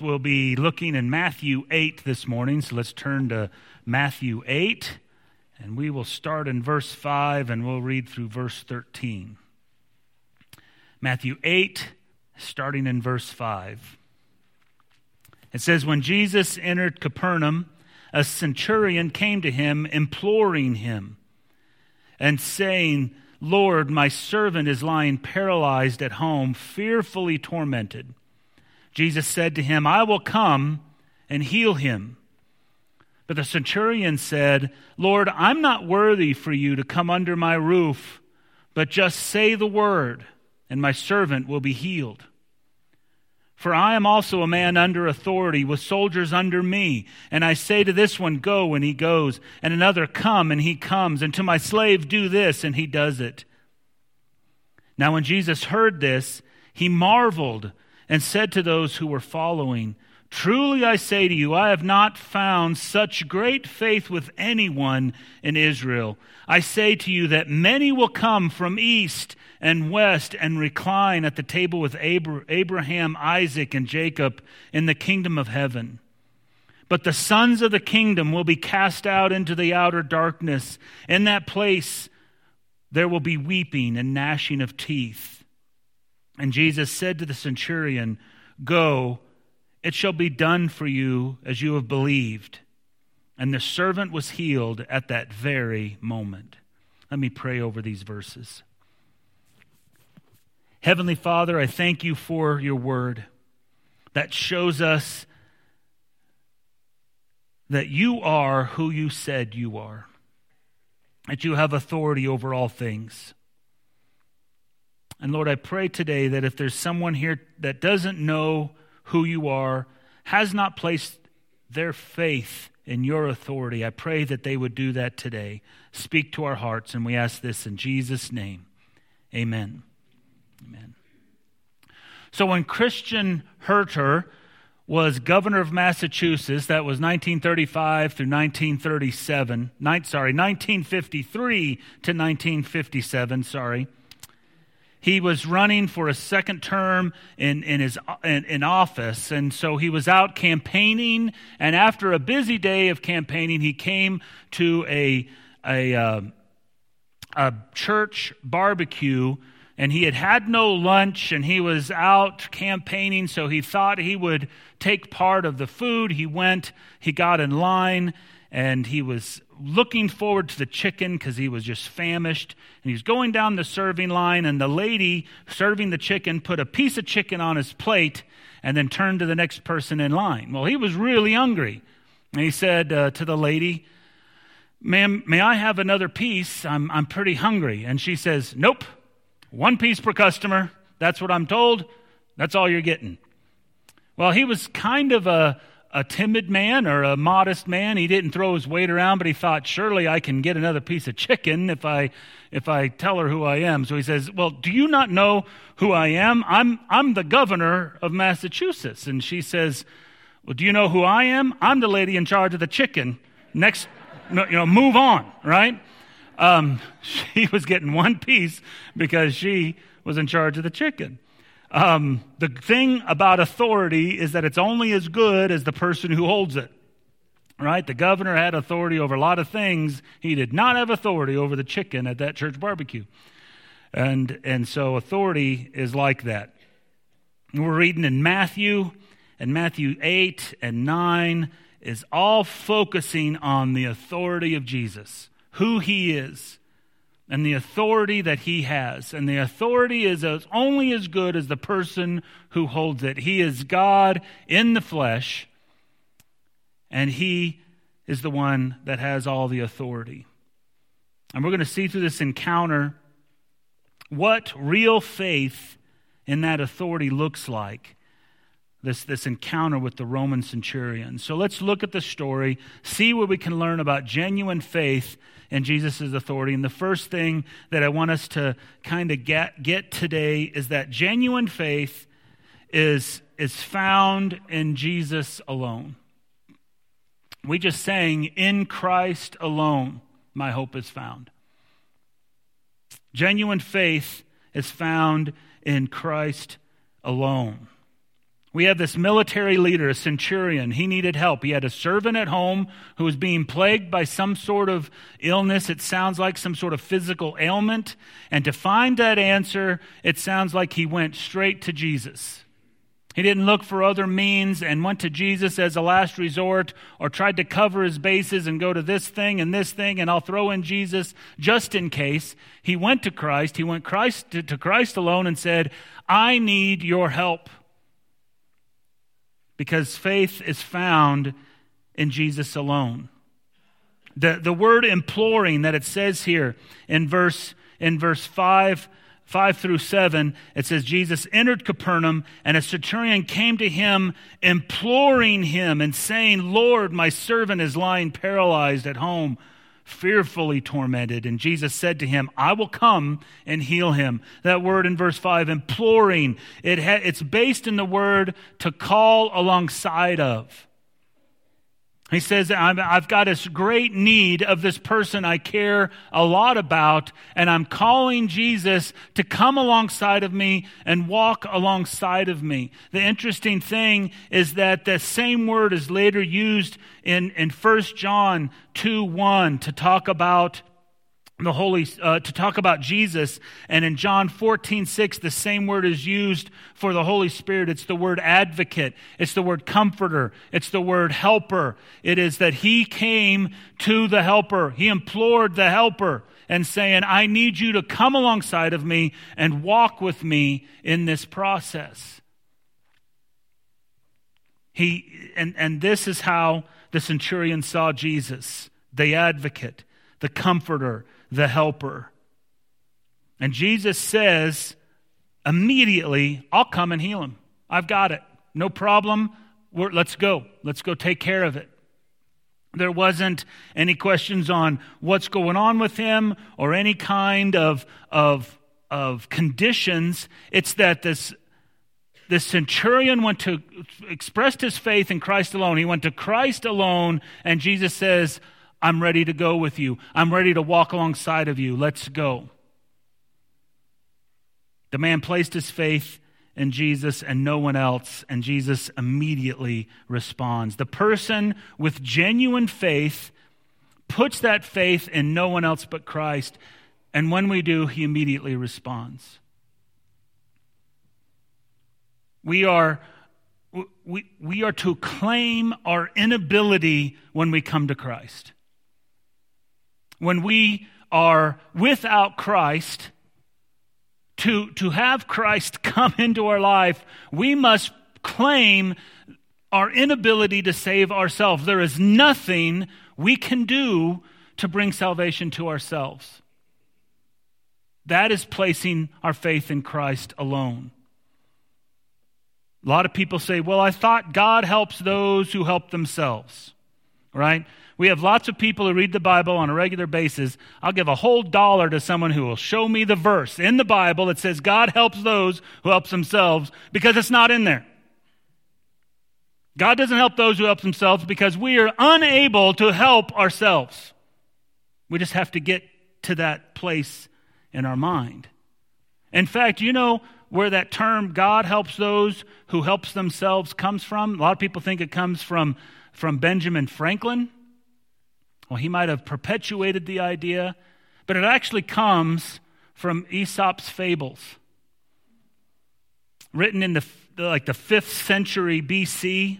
We'll be looking in Matthew 8 this morning, so let's turn to Matthew 8, and we will start in verse 5 and we'll read through verse 13. Matthew 8, starting in verse 5. It says, When Jesus entered Capernaum, a centurion came to him, imploring him, and saying, Lord, my servant is lying paralyzed at home, fearfully tormented. Jesus said to him, I will come and heal him. But the centurion said, Lord, I'm not worthy for you to come under my roof, but just say the word, and my servant will be healed. For I am also a man under authority, with soldiers under me. And I say to this one, Go, and he goes, and another, Come, and he comes, and to my slave, Do this, and he does it. Now, when Jesus heard this, he marveled and said to those who were following, Truly I say to you, I have not found such great faith with anyone in Israel. I say to you that many will come from east and west and recline at the table with Abraham, Isaac, and Jacob in the kingdom of heaven. But the sons of the kingdom will be cast out into the outer darkness. In that place there will be weeping and gnashing of teeth. And Jesus said to the centurion, Go, it shall be done for you as you have believed. And the servant was healed at that very moment. Let me pray over these verses. Heavenly Father, I thank you for your word that shows us that you are who you said you are, that you have authority over all things. And Lord, I pray today that if there's someone here that doesn't know who you are, has not placed their faith in your authority, I pray that they would do that today. Speak to our hearts, and we ask this in Jesus' name. Amen. Amen. So when Christian Herter was governor of Massachusetts, that was 1935 through 1937, sorry, 1953 to 1957, sorry he was running for a second term in, in his in, in, office and so he was out campaigning and after a busy day of campaigning he came to a a, uh, a church barbecue and he had had no lunch and he was out campaigning so he thought he would take part of the food. He went he got in line and he was looking forward to the chicken because he was just famished. And he was going down the serving line, and the lady serving the chicken put a piece of chicken on his plate and then turned to the next person in line. Well, he was really hungry. And he said uh, to the lady, Ma'am, may I have another piece? I'm, I'm pretty hungry. And she says, Nope, one piece per customer. That's what I'm told. That's all you're getting. Well, he was kind of a, a timid man or a modest man. He didn't throw his weight around, but he thought, surely I can get another piece of chicken if I, if I tell her who I am. So he says, Well, do you not know who I am? I'm, I'm the governor of Massachusetts. And she says, Well, do you know who I am? I'm the lady in charge of the chicken. Next, you know, move on, right? Um, she was getting one piece because she was in charge of the chicken. Um, the thing about authority is that it's only as good as the person who holds it. Right? The governor had authority over a lot of things. He did not have authority over the chicken at that church barbecue. And, and so authority is like that. we're reading in Matthew, and Matthew 8 and 9 is all focusing on the authority of Jesus, who he is and the authority that he has. And the authority is as, only as good as the person who holds it. He is God in the flesh, and he is the one that has all the authority. And we're going to see through this encounter what real faith in that authority looks like. This, this encounter with the Roman centurion. So let's look at the story, see what we can learn about genuine faith and Jesus' authority. And the first thing that I want us to kind of get, get today is that genuine faith is, is found in Jesus alone. We just sang, In Christ alone, my hope is found. Genuine faith is found in Christ alone. We have this military leader, a centurion. He needed help. He had a servant at home who was being plagued by some sort of illness. It sounds like some sort of physical ailment. And to find that answer, it sounds like he went straight to Jesus. He didn't look for other means and went to Jesus as a last resort or tried to cover his bases and go to this thing and this thing and I'll throw in Jesus just in case. He went to Christ. He went Christ to, Christ alone and said, I need your help. Because faith is found in Jesus alone. The, the word imploring that it says here in verse, in verse 5 5 through 7, it says, Jesus entered Capernaum, and a centurion came to him, imploring him and saying, Lord, my servant is lying paralyzed at home, fearfully tormented. And Jesus said to him, I will come and heal him. That word in verse 5, imploring, it ha- it's based in the word to call alongside of. He says, I've got this great need of this person I care a lot about, and I'm calling Jesus to come alongside of me and walk alongside of me. The interesting thing is that the same word is later used in, in 1 John 2 1 to talk about the Holy, uh, to talk about Jesus. And in John 14, 6, the same word is used for the Holy Spirit. It's the word advocate. It's the word comforter. It's the word helper. It is that he came to the helper. He implored the helper and saying, I need you to come alongside of me and walk with me in this process. He, and, and this is how the centurion saw Jesus, the advocate, the comforter, the helper. And Jesus says, immediately, I'll come and heal him. I've got it. No problem. We're, let's go. Let's go take care of it. There wasn't any questions on what's going on with him or any kind of, of, of conditions. It's that this, this centurion went to, expressed his faith in Christ alone. He went to Christ alone, and Jesus says, I'm ready to go with you. I'm ready to walk alongside of you. Let's go. The man placed his faith in Jesus and no one else, and Jesus immediately responds. The person with genuine faith puts that faith in no one else but Christ, and when we do, he immediately responds. We are, we, we are to claim our inability when we come to Christ when we are without Christ, to, to have Christ come into our life, we must claim our inability to save ourselves. There is nothing we can do to bring salvation to ourselves. That is placing our faith in Christ alone. A lot of people say, Well, I thought God helps those who help themselves, right? We have lots of people who read the Bible on a regular basis. I'll give a whole dollar to someone who will show me the verse in the Bible that says God helps those who help themselves because it's not in there. God doesn't help those who help themselves because we are unable to help ourselves. We just have to get to that place in our mind. In fact, you know where that term God helps those who helps themselves comes from? A lot of people think it comes from, from Benjamin Franklin. Well, he might have perpetuated the idea, but it actually comes from Aesop's fables. Written in the like the 5th century BC,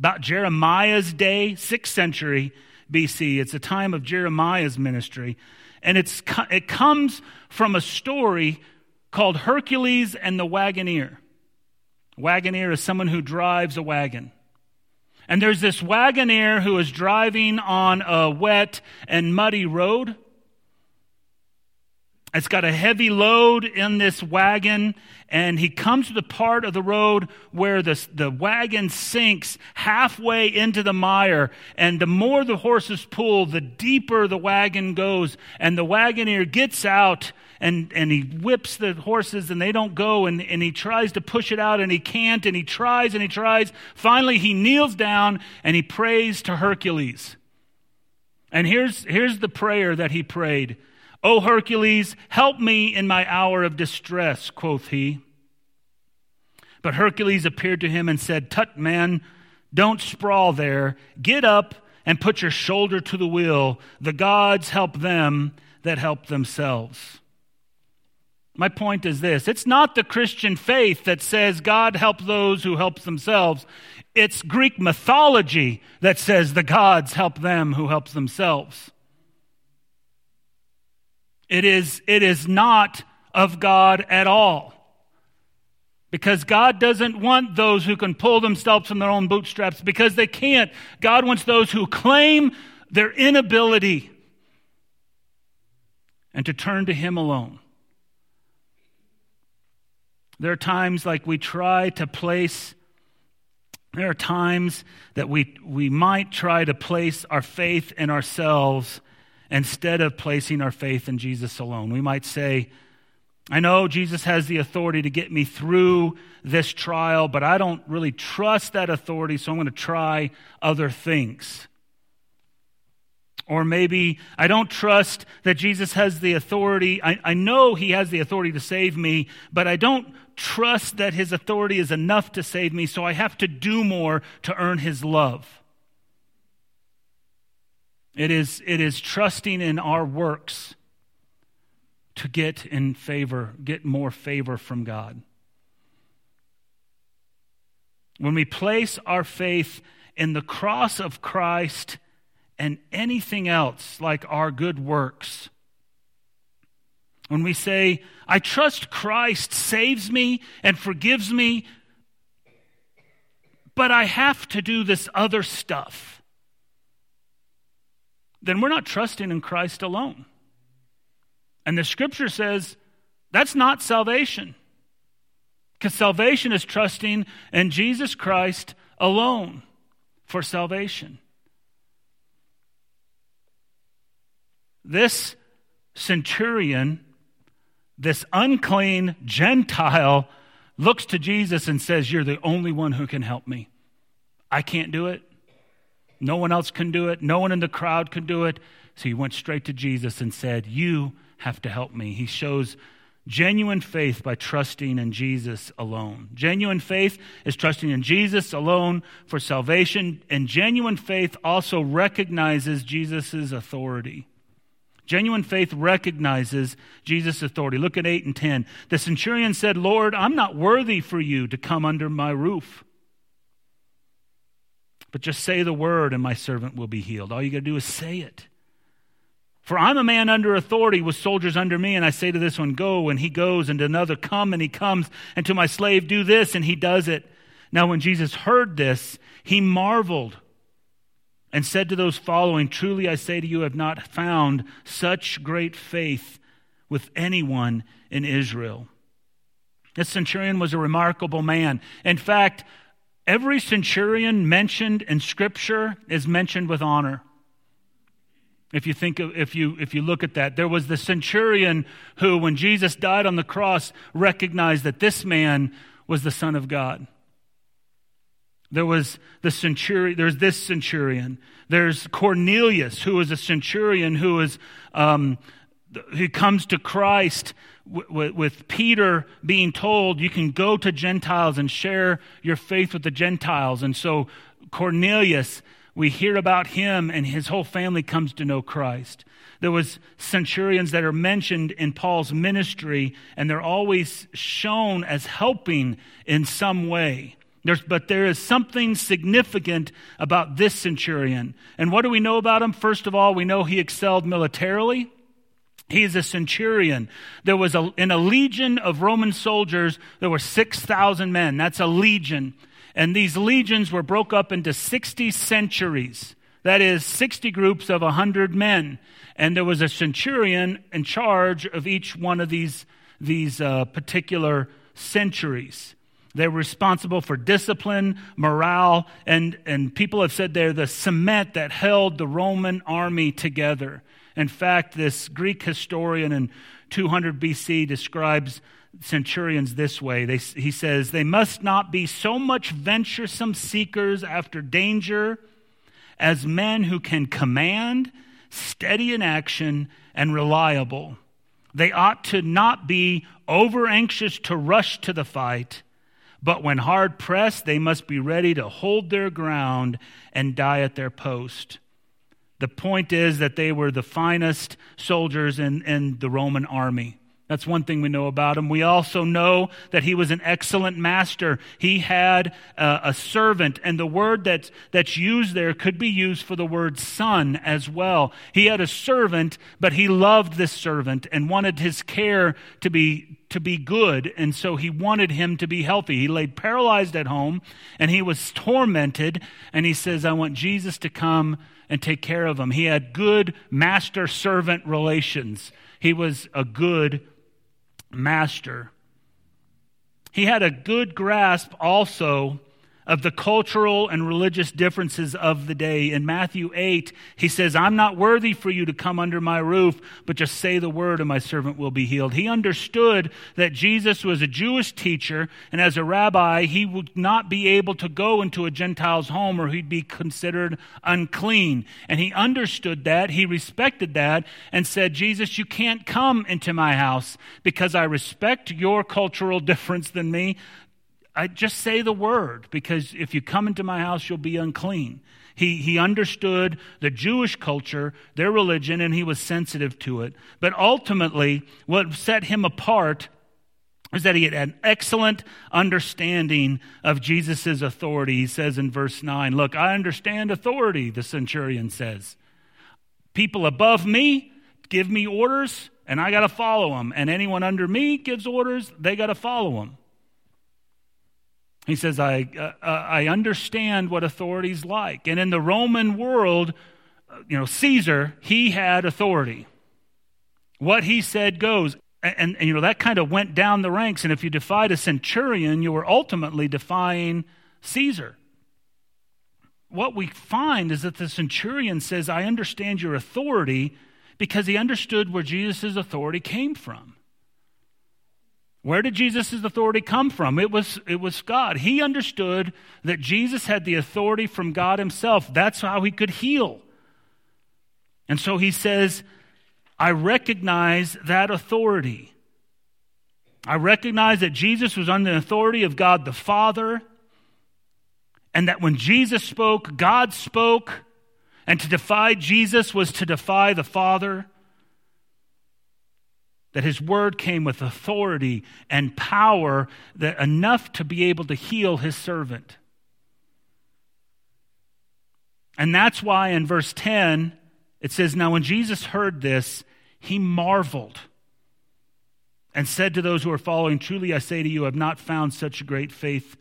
about Jeremiah's day, 6th century BC. It's the time of Jeremiah's ministry. And it's, it comes from a story called Hercules and the Wagoner. Wagoner is someone who drives a wagon. And there's this wagoner who is driving on a wet and muddy road. It's got a heavy load in this wagon, and he comes to the part of the road where the, the wagon sinks halfway into the mire. And the more the horses pull, the deeper the wagon goes. And the wagoner gets out and, and he whips the horses and they don't go and, and he tries to push it out and he can't and he tries and he tries. Finally, he kneels down and he prays to Hercules. And here's, here's the prayer that he prayed. O Hercules, help me in my hour of distress, quoth he. But Hercules appeared to him and said, Tut, man, don't sprawl there. Get up and put your shoulder to the wheel. The gods help them that help themselves. My point is this it's not the Christian faith that says God help those who help themselves. It's Greek mythology that says the gods help them who help themselves. It is, it is not of God at all. Because God doesn't want those who can pull themselves from their own bootstraps because they can't. God wants those who claim their inability and to turn to Him alone. There are times like we try to place, there are times that we, we might try to place our faith in ourselves instead of placing our faith in Jesus alone. We might say, I know Jesus has the authority to get me through this trial, but I don't really trust that authority, so I'm going to try other things. Or maybe I don't trust that Jesus has the authority. I, I, know he has the authority to save me, but I don't trust that his authority is enough to save me, so I have to do more to earn his love. It is, it is trusting in our works to get in favor, get more favor from God. When we place our faith in the cross of Christ and anything else like our good works, when we say, I trust Christ saves me and forgives me, but I have to do this other stuff, then we're not trusting in Christ alone. And the scripture says that's not salvation. Because salvation is trusting in Jesus Christ alone for salvation. This centurion, this unclean Gentile, looks to Jesus and says, You're the only one who can help me. I can't do it. No one else can do it. No one in the crowd can do it. So he went straight to Jesus and said, You have to help me. He shows genuine faith by trusting in Jesus alone. Genuine faith is trusting in Jesus alone for salvation, and genuine faith also recognizes Jesus' authority. Genuine faith recognizes Jesus' authority. Look at 8 and 10. The centurion said, Lord, I'm not worthy for you to come under my roof. But just say the word, and my servant will be healed. All you got to do is say it. For I'm a man under authority with soldiers under me, and I say to this one, Go, and he goes, and to another, Come, and he comes, and to my slave, Do this, and he does it. Now, when Jesus heard this, he marveled and said to those following, Truly I say to you, I have not found such great faith with anyone in Israel. This centurion was a remarkable man. In fact, every centurion mentioned in Scripture is mentioned with honor. If you think of, if you if you look at that, there was the centurion who, when Jesus died on the cross, recognized that this man was the Son of God. There was the centurion. There's this centurion. There's Cornelius, who is a centurion who is um, who comes to Christ with Peter being told, "You can go to Gentiles and share your faith with the Gentiles." And so Cornelius we hear about him and his whole family comes to know Christ. There was centurions that are mentioned in Paul's ministry and they're always shown as helping in some way. There's, but there is something significant about this centurion. And what do we know about him? First of all, we know he excelled militarily. He's a centurion. There was a, in a legion of Roman soldiers, there were 6,000 men. That's a legion. And these legions were broke up into 60 centuries. That is, 60 groups of 100 men. And there was a centurion in charge of each one of these, these uh, particular centuries. They were responsible for discipline, morale, and, and people have said they're the cement that held the Roman army together. In fact, this Greek historian in 200 BC describes centurions this way. They, he says, They must not be so much venturesome seekers after danger as men who can command, steady in action, and reliable. They ought to not be over anxious to rush to the fight, But when hard pressed, they must be ready to hold their ground and die at their post. The point is that they were the finest soldiers in, in the Roman army. That's one thing we know about him. We also know that he was an excellent master. He had a, a, servant, and the word that's, that's used there could be used for the word son as well. He had a servant, but he loved this servant and wanted his care to be, to be good, and so he wanted him to be healthy. He laid paralyzed at home, and he was tormented, and he says, I want Jesus to come and take care of him. He had good master servant relations. He was a good master. He had a good grasp also of the cultural and religious differences of the day. In Matthew 8, he says, I'm not worthy for you to come under my roof, but just say the word and my servant will be healed. He understood that Jesus was a Jewish teacher, and as a rabbi, he would not be able to go into a Gentile's home or he'd be considered unclean. And he understood that, he respected that, and said, Jesus, you can't come into my house because I respect your cultural difference than me. I just say the word because if you come into my house, you'll be unclean. He, he understood the Jewish culture, their religion, and he was sensitive to it. But ultimately, what set him apart is that he had an excellent understanding of Jesus' authority. He says in verse 9, Look, I understand authority, the centurion says. People above me give me orders, and I got to follow them. And anyone under me gives orders, they got to follow them. He says, I, uh, uh, I understand what authority's like. And in the Roman world, uh, you know, Caesar, he had authority. What he said goes. And, and, and, you know, that kind of went down the ranks. And if you defied a centurion, you were ultimately defying Caesar. What we find is that the centurion says, I understand your authority because he understood where Jesus' authority came from. Where did Jesus' authority come from? It was, it was God. He understood that Jesus had the authority from God Himself. That's how He could heal. And so He says, I recognize that authority. I recognize that Jesus was under the authority of God the Father, and that when Jesus spoke, God spoke, and to defy Jesus was to defy the Father that his word came with authority and power that enough to be able to heal his servant. And that's why in verse 10 it says, Now when Jesus heard this, he marveled and said to those who were following, Truly I say to you, I have not found such great faith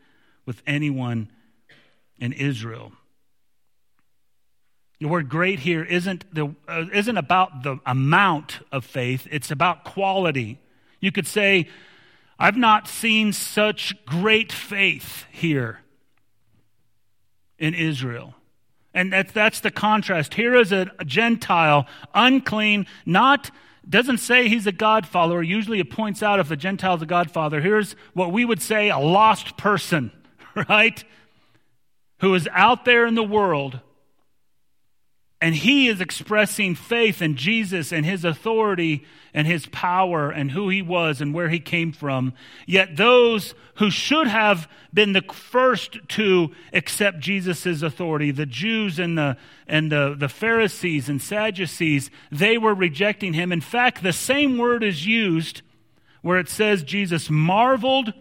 with anyone in Israel. The word great here isn't, the, uh, isn't about the amount of faith, it's about quality. You could say, I've not seen such great faith here in Israel. And that's, that's the contrast. Here is a, a Gentile, unclean, not, doesn't say he's a God follower. Usually it points out if a Gentile is a God father. Here's what we would say a lost person, right? Who is out there in the world and he is expressing faith in Jesus and his authority and his power and who he was and where he came from. Yet those who should have been the first to accept Jesus' authority, the Jews and the, and the, the Pharisees and Sadducees, they were rejecting him. In fact, the same word is used where it says Jesus marveled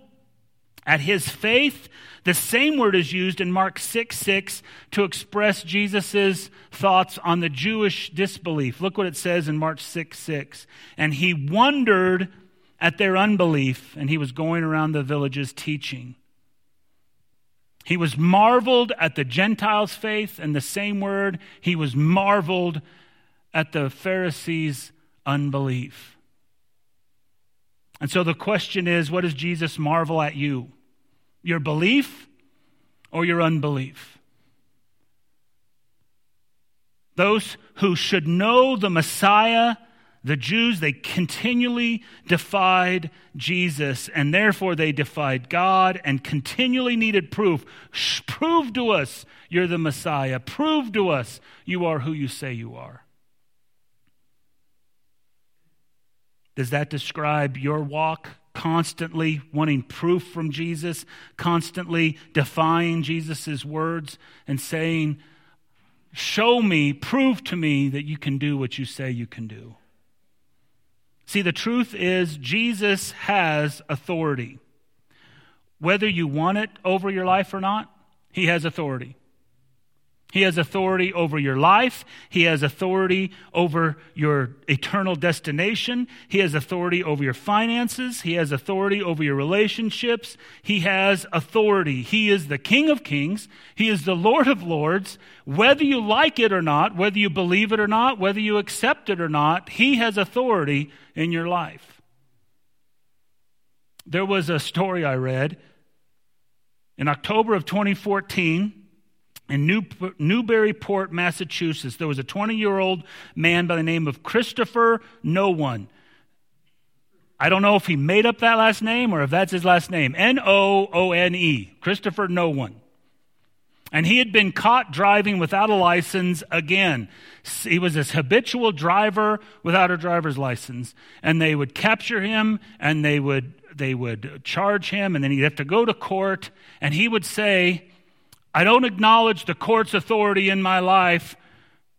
at his faith the same word is used in Mark 6 6 to express Jesus' thoughts on the Jewish disbelief. Look what it says in Mark 6 6. And he wondered at their unbelief, and he was going around the villages teaching. He was marveled at the Gentiles' faith, and the same word, he was marveled at the Pharisees' unbelief. And so the question is what does Jesus marvel at you? Your belief or your unbelief? Those who should know the Messiah, the Jews, they continually defied Jesus, and therefore they defied God and continually needed proof. Prove to us you're the Messiah. Prove to us you are who you say you are. Does that describe your walk constantly wanting proof from Jesus, constantly defying Jesus' words and saying, Show me, prove to me that you can do what you say you can do. See, the truth is, Jesus has authority. Whether you want it over your life or not, he has authority. He has authority over your life. He has authority over your eternal destination. He has authority over your finances. He has authority over your relationships. He has authority. He is the King of Kings. He is the Lord of Lords. Whether you like it or not, whether you believe it or not, whether you accept it or not, He has authority in your life. There was a story I read in October of 2014 in New, Newburyport, Massachusetts, there was a 20 year old man by the name of Christopher No One. I don't know if he made up that last name or if that's his last name. N O O N E. Christopher No One. And he had been caught driving without a license again. He was this habitual driver without a driver's license. And they would capture him and they would, they would charge him and then he'd have to go to court and he would say, I don't acknowledge the court's authority in my life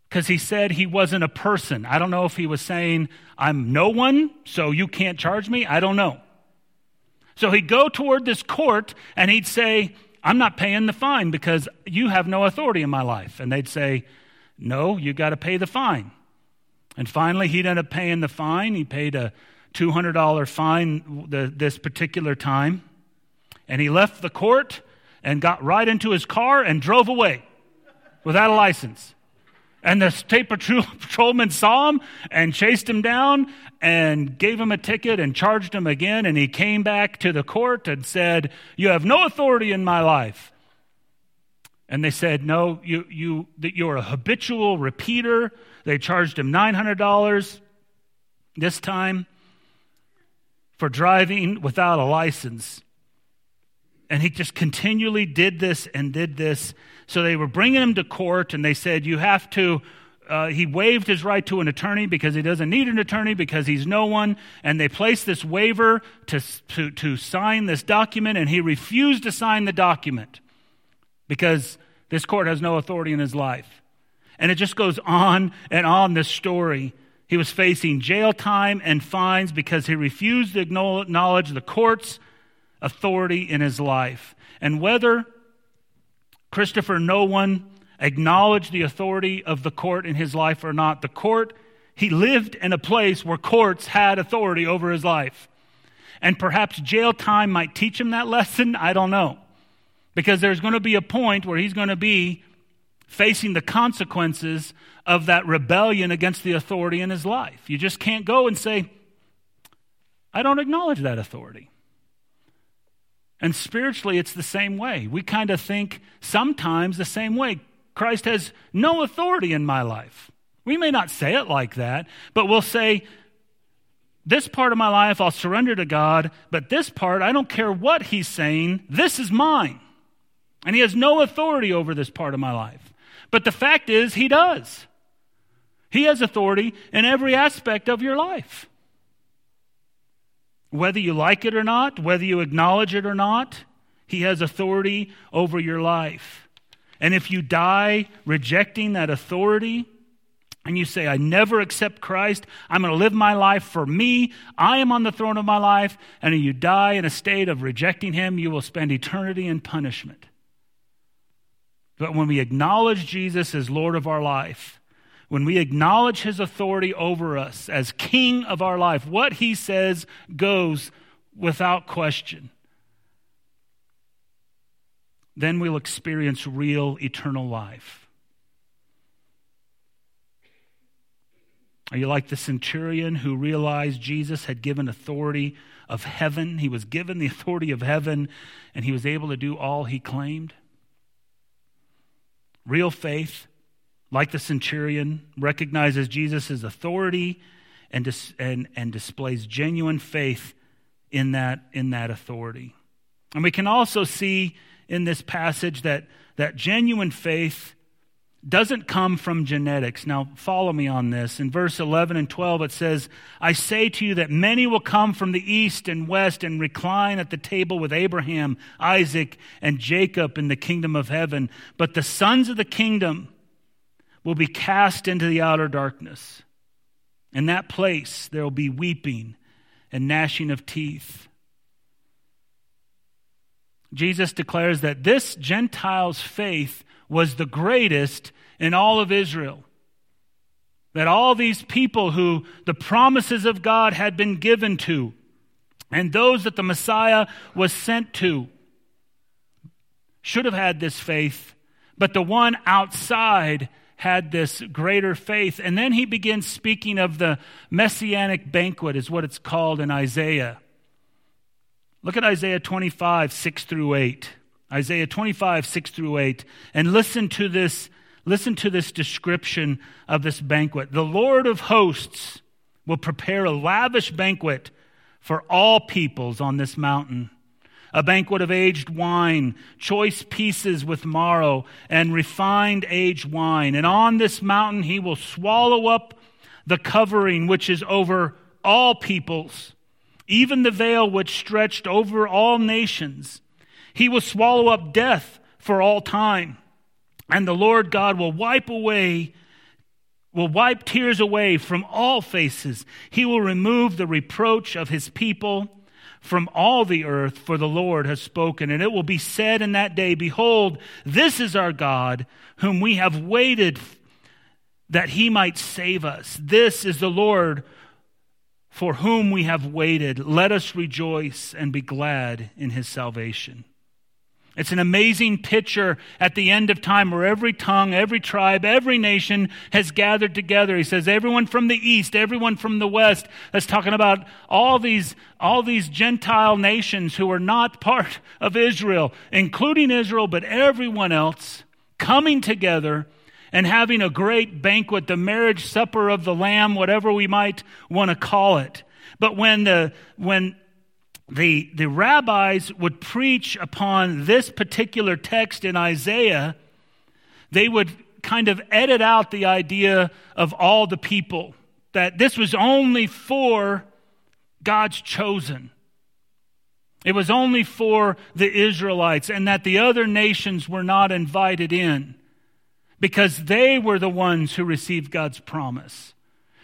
because he said he wasn't a person. I don't know if he was saying, I'm no one, so you can't charge me. I don't know. So he'd go toward this court and he'd say, I'm not paying the fine because you have no authority in my life. And they'd say, No, you got to pay the fine. And finally, he'd end up paying the fine. He paid a $200 fine this particular time. And he left the court and got right into his car and drove away without a license. And the state patrol, patrolman saw him and chased him down and gave him a ticket and charged him again. And he came back to the court and said, You have no authority in my life. And they said, No, you, you, that you're a habitual repeater. They charged him $900 this time for driving without a license. And he just continually did this and did this. So they were bringing him to court, and they said, You have to. Uh, he waived his right to an attorney because he doesn't need an attorney because he's no one. And they placed this waiver to, to, to sign this document, and he refused to sign the document because this court has no authority in his life. And it just goes on and on this story. He was facing jail time and fines because he refused to acknowledge the court's authority in his life. And whether Christopher No One acknowledged the authority of the court in his life or not, the court, he lived in a place where courts had authority over his life. And perhaps jail time might teach him that lesson. I don't know. Because there's going to be a point where he's going to be facing the consequences of that rebellion against the authority in his life. You just can't go and say, I don't acknowledge that authority. And spiritually, it's the same way. We kind of think sometimes the same way. Christ has no authority in my life. We may not say it like that, but we'll say, This part of my life I'll surrender to God, but this part, I don't care what He's saying, this is mine. And He has no authority over this part of my life. But the fact is, He does. He has authority in every aspect of your life. Whether you like it or not, whether you acknowledge it or not, He has authority over your life. And if you die rejecting that authority, and you say, I never accept Christ, I'm going to live my life for me, I am on the throne of my life, and you die in a state of rejecting Him, you will spend eternity in punishment. But when we acknowledge Jesus as Lord of our life, when we acknowledge his authority over us as king of our life, what he says goes without question. Then we'll experience real eternal life. Are you like the centurion who realized Jesus had given authority of heaven? He was given the authority of heaven and he was able to do all he claimed? Real faith like the centurion, recognizes Jesus' authority and, dis- and, and displays genuine faith in that, in that authority. And we can also see in this passage that, that genuine faith doesn't come from genetics. Now, follow me on this. In verse 11 and 12, it says, I say to you that many will come from the east and west and recline at the table with Abraham, Isaac, and Jacob in the kingdom of heaven. But the sons of the kingdom will be cast into the outer darkness. In that place, there will be weeping and gnashing of teeth. Jesus declares that this Gentile's faith was the greatest in all of Israel. That all these people who the promises of God had been given to, and those that the Messiah was sent to, should have had this faith, but the one outside had this greater faith. And then he begins speaking of the messianic banquet, is what it's called in Isaiah. Look at Isaiah 25, 6 through 8. Isaiah 25, 6 through 8. And listen to this, listen to this description of this banquet. The Lord of hosts will prepare a lavish banquet for all peoples on this mountain. A banquet of aged wine, choice pieces with marrow, and refined aged wine. And on this mountain he will swallow up the covering which is over all peoples even the veil which stretched over all nations. He will swallow up death for all time. And the Lord God will wipe away, will wipe tears away from all faces. He will remove the reproach of his people from all the earth, for the Lord has spoken. And it will be said in that day, Behold, this is our God, whom we have waited that he might save us. This is the Lord for whom we have waited. Let us rejoice and be glad in his salvation. It's an amazing picture at the end of time where every tongue, every tribe, every nation has gathered together. He says, everyone from the east, everyone from the west. That's talking about all these, all these Gentile nations who are not part of Israel, including Israel, but everyone else coming together and having a great banquet, the marriage supper of the Lamb, whatever we might want to call it. But when the, when the, the rabbis would preach upon this particular text in Isaiah, they would kind of edit out the idea of all the people, that this was only for God's chosen. It was only for the Israelites, and that the other nations were not invited in because they were the ones who received God's promise.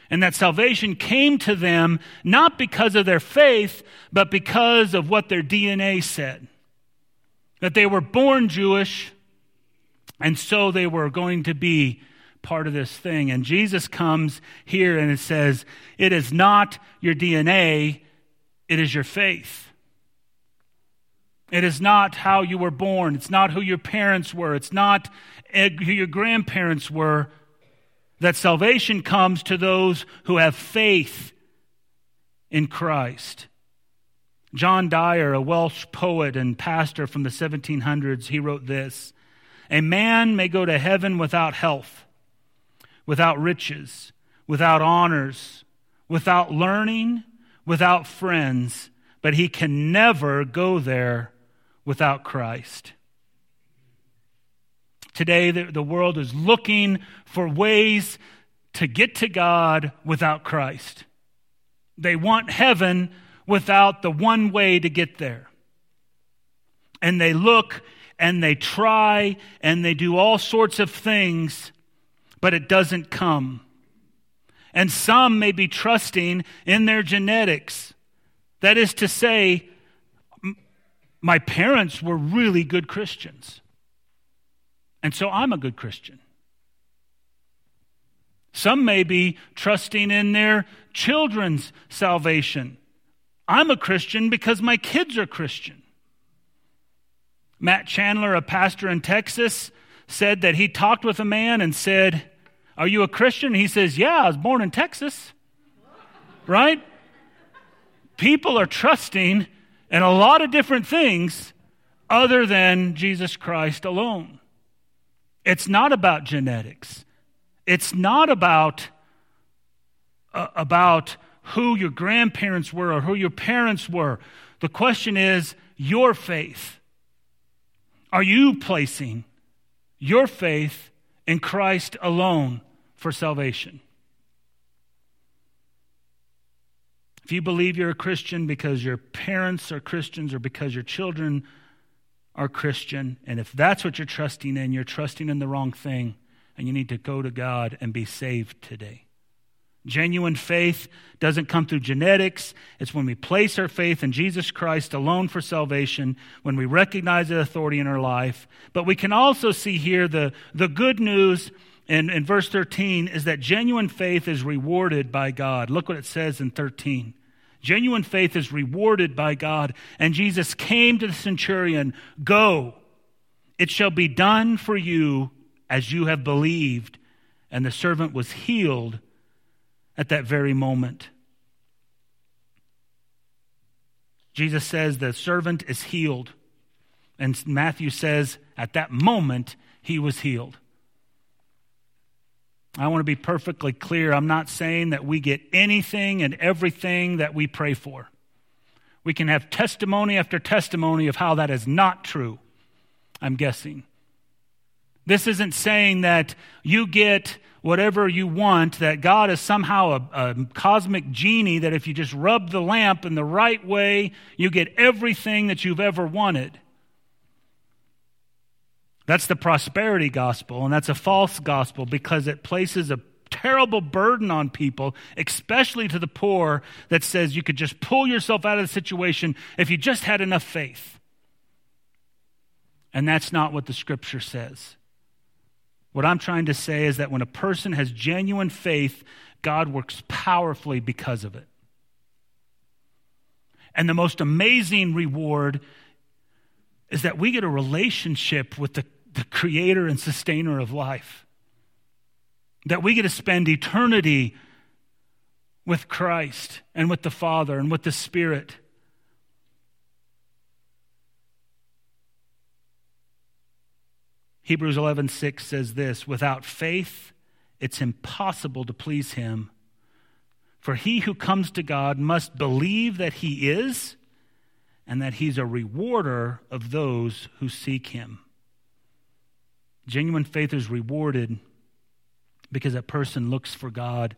And that salvation came to them not because of their faith, but because of what their DNA said. That they were born Jewish, and so they were going to be part of this thing. And Jesus comes here and it says, It is not your DNA, it is your faith. It is not how you were born. It's not who your parents were. It's not who your grandparents were, that salvation comes to those who have faith in Christ. John Dyer, a Welsh poet and pastor from the 1700s, he wrote this A man may go to heaven without health, without riches, without honors, without learning, without friends, but he can never go there without Christ. Today, the, the world is looking for ways to get to God without Christ. They want heaven without the one way to get there. And they look and they try and they do all sorts of things, but it doesn't come. And some may be trusting in their genetics. That is to say, my parents were really good Christians. And so I'm a good Christian. Some may be trusting in their children's salvation. I'm a Christian because my kids are Christian. Matt Chandler, a pastor in Texas, said that he talked with a man and said, Are you a Christian? He says, Yeah, I was born in Texas. right? People are trusting in a lot of different things other than Jesus Christ alone. It's not about genetics. It's not about, uh, about who your grandparents were or who your parents were. The question is your faith. Are you placing your faith in Christ alone for salvation. If you believe you're a Christian because your parents are Christians or because your children are Christian, and if that's what you're trusting in, you're trusting in the wrong thing, and you need to go to God and be saved today. Genuine faith doesn't come through genetics. It's when we place our faith in Jesus Christ alone for salvation, when we recognize the authority in our life. But we can also see here the, the good news in, in verse 13 is that genuine faith is rewarded by God. Look what it says in 13. Genuine faith is rewarded by God. And Jesus came to the centurion Go, it shall be done for you as you have believed. And the servant was healed at that very moment. Jesus says the servant is healed. And Matthew says at that moment he was healed. I want to be perfectly clear. I'm not saying that we get anything and everything that we pray for. We can have testimony after testimony of how that is not true, I'm guessing. This isn't saying that you get whatever you want, that God is somehow a, a, cosmic genie, that if you just rub the lamp in the right way, you get everything that you've ever wanted. That's the prosperity gospel, and that's a false gospel because it places a terrible burden on people, especially to the poor, that says you could just pull yourself out of the situation if you just had enough faith. And that's not what the scripture says. What I'm trying to say is that when a person has genuine faith, God works powerfully because of it. And the most amazing reward is that we get a relationship with the the creator and sustainer of life. That we get to spend eternity with Christ and with the Father and with the Spirit. Hebrews 11:6 says this, without faith it's impossible to please him. For he who comes to God must believe that he is and that he's a rewarder of those who seek him. Genuine faith is rewarded because that person looks for God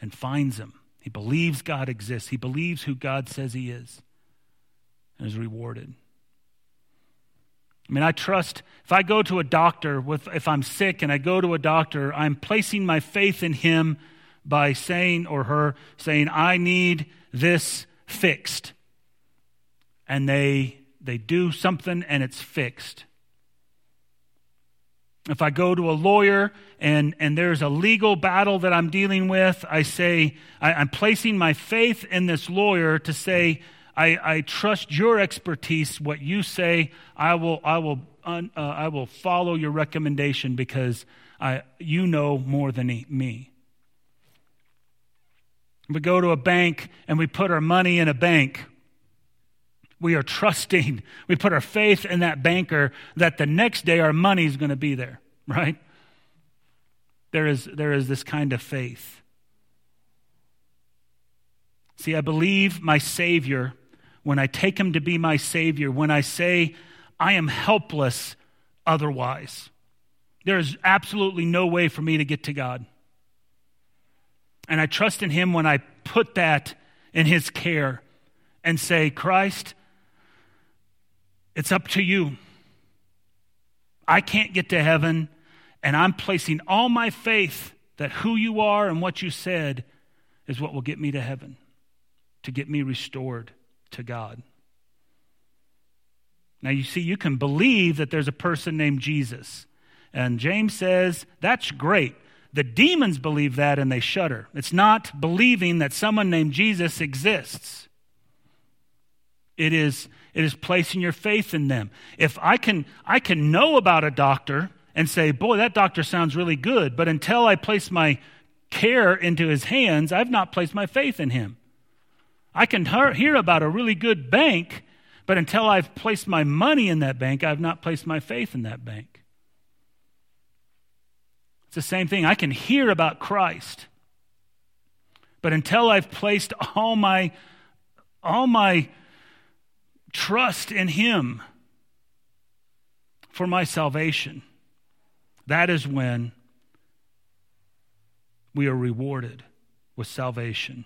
and finds Him. He believes God exists, he believes who God says He is, and is rewarded. I mean, I trust if I go to a doctor, with, if I'm sick and I go to a doctor, I'm placing my faith in him by saying or her, saying, I need this fixed. And they, they do something and it's fixed. If I go to a lawyer and, and there's a legal battle that I'm dealing with, I say, I, am placing my faith in this lawyer to say, I, I, trust your expertise. What you say, I will, I will, uh, I will follow your recommendation because I, you know more than me. We go to a bank and we put our money in a bank we are trusting, we put our faith in that banker that the next day our money is going to be there, right? There is, there is this kind of faith. See, I believe my Savior when I take him to be my Savior, when I say, I am helpless otherwise. There is absolutely no way for me to get to God. And I trust in him when I put that in his care and say, Christ, it's up to you. I can't get to heaven, and I'm placing all my faith that who you are and what you said is what will get me to heaven, to get me restored to God. Now, you see, you can believe that there's a person named Jesus. And James says, that's great. The demons believe that and they shudder. It's not believing that someone named Jesus exists. It is, it is placing your faith in them. If I can, I can know about a doctor and say, boy, that doctor sounds really good, but until I place my care into his hands, I've not placed my faith in him. I can hear about a really good bank, but until I've placed my money in that bank, I've not placed my faith in that bank. It's the same thing. I can hear about Christ, but until I've placed all my all my trust in Him for my salvation, that is when we are rewarded with salvation.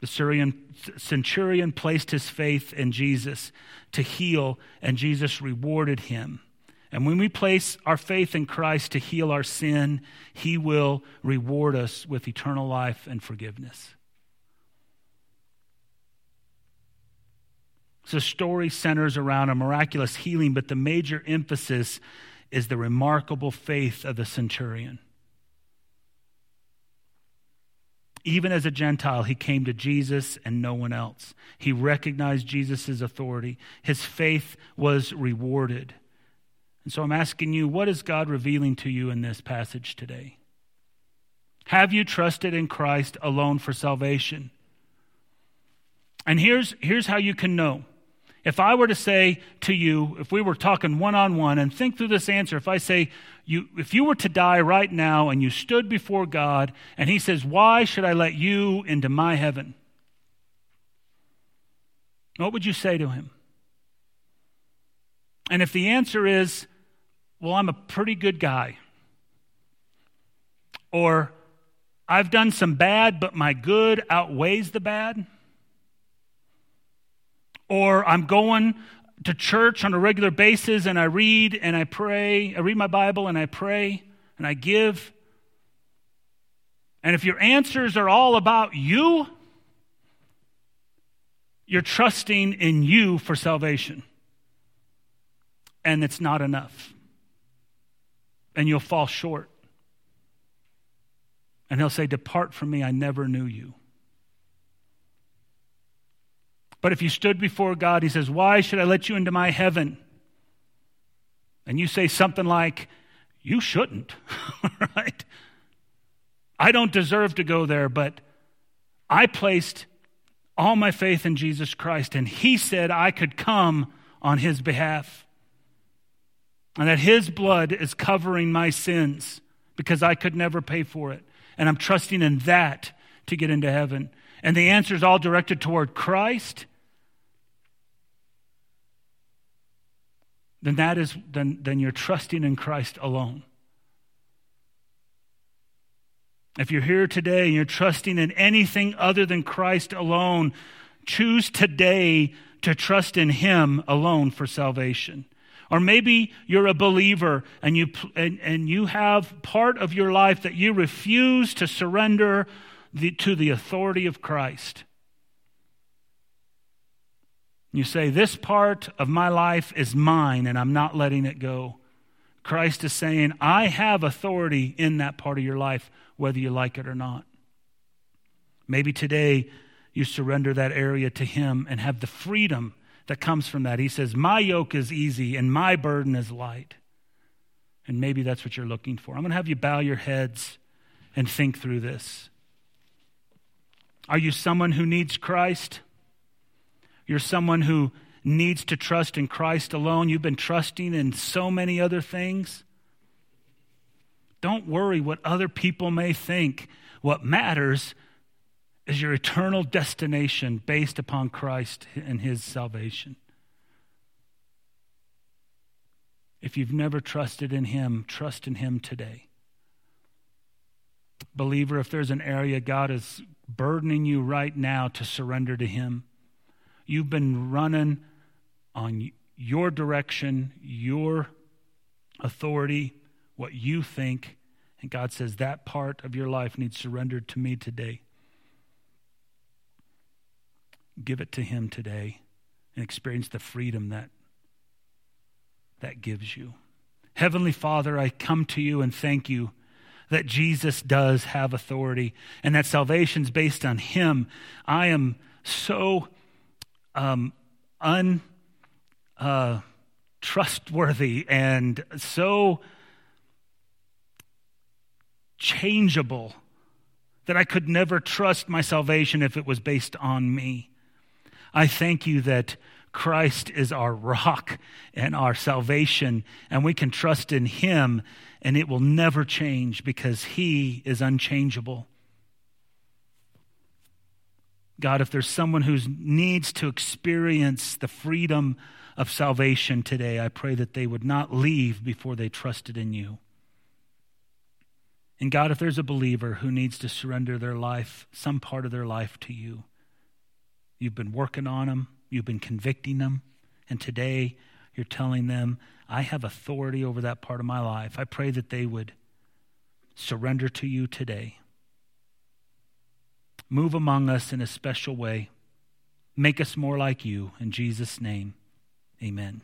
The Syrian, centurion placed his faith in Jesus to heal, and Jesus rewarded him. And when we place our faith in Christ to heal our sin, he will reward us with eternal life and forgiveness. So, the story centers around a miraculous healing, but the major emphasis is the remarkable faith of the centurion. Even as a Gentile, he came to Jesus and no one else. He recognized Jesus' authority. His faith was rewarded. And so I'm asking you, what is God revealing to you in this passage today? Have you trusted in Christ alone for salvation? And here's, here's how you can know. If I were to say to you, if we were talking one on one, and think through this answer, if I say, you, if you were to die right now and you stood before God and He says, Why should I let you into my heaven? What would you say to Him? And if the answer is, Well, I'm a pretty good guy, or I've done some bad, but my good outweighs the bad or I'm going to church on a regular basis and I read and I pray. I read my Bible and I pray and I give. And if your answers are all about you, you're trusting in you for salvation. And it's not enough. And you'll fall short. And he'll say, Depart from me, I never knew you. But if you stood before God, He says, Why should I let you into my heaven? And you say something like, You shouldn't, right? I don't deserve to go there, but I placed all my faith in Jesus Christ, and He said I could come on His behalf. And that His blood is covering my sins because I could never pay for it. And I'm trusting in that to get into heaven. And the answer is all directed toward Christ then that is then, then you're trusting in Christ alone. If you're here today and you're trusting in anything other than Christ alone, choose today to trust in Him alone for salvation. Or maybe you're a believer and you, and, and you have part of your life that you refuse to surrender the, to the authority of Christ. You say, This part of my life is mine and I'm not letting it go. Christ is saying, I have authority in that part of your life, whether you like it or not. Maybe today you surrender that area to Him and have the freedom that comes from that. He says, My yoke is easy and my burden is light. And maybe that's what you're looking for. I'm going to have you bow your heads and think through this. Are you someone who needs Christ? You're someone who needs to trust in Christ alone. You've been trusting in so many other things. Don't worry what other people may think. What matters is your eternal destination based upon Christ and his salvation. If you've never trusted in him, trust in him today. Believer, if there's an area God is burdening you right now to surrender to him, You've been running on your direction, your authority, what you think. And God says that part of your life needs surrendered to me today. Give it to Him today and experience the freedom that that gives you. Heavenly Father, I come to you and thank you that Jesus does have authority and that salvation's based on Him. I am so um, untrustworthy uh, and so changeable that I could never trust my salvation if it was based on me. I thank you that Christ is our rock and our salvation, and we can trust in Him, and it will never change because He is unchangeable. God, if there's someone who needs to experience the freedom of salvation today, I pray that they would not leave before they trusted in you. And God, if there's a believer who needs to surrender their life, some part of their life to you, you've been working on them, you've been convicting them, and today you're telling them, I have authority over that part of my life. I pray that they would surrender to you today. Move among us in a special way. Make us more like you. In Jesus' name, amen.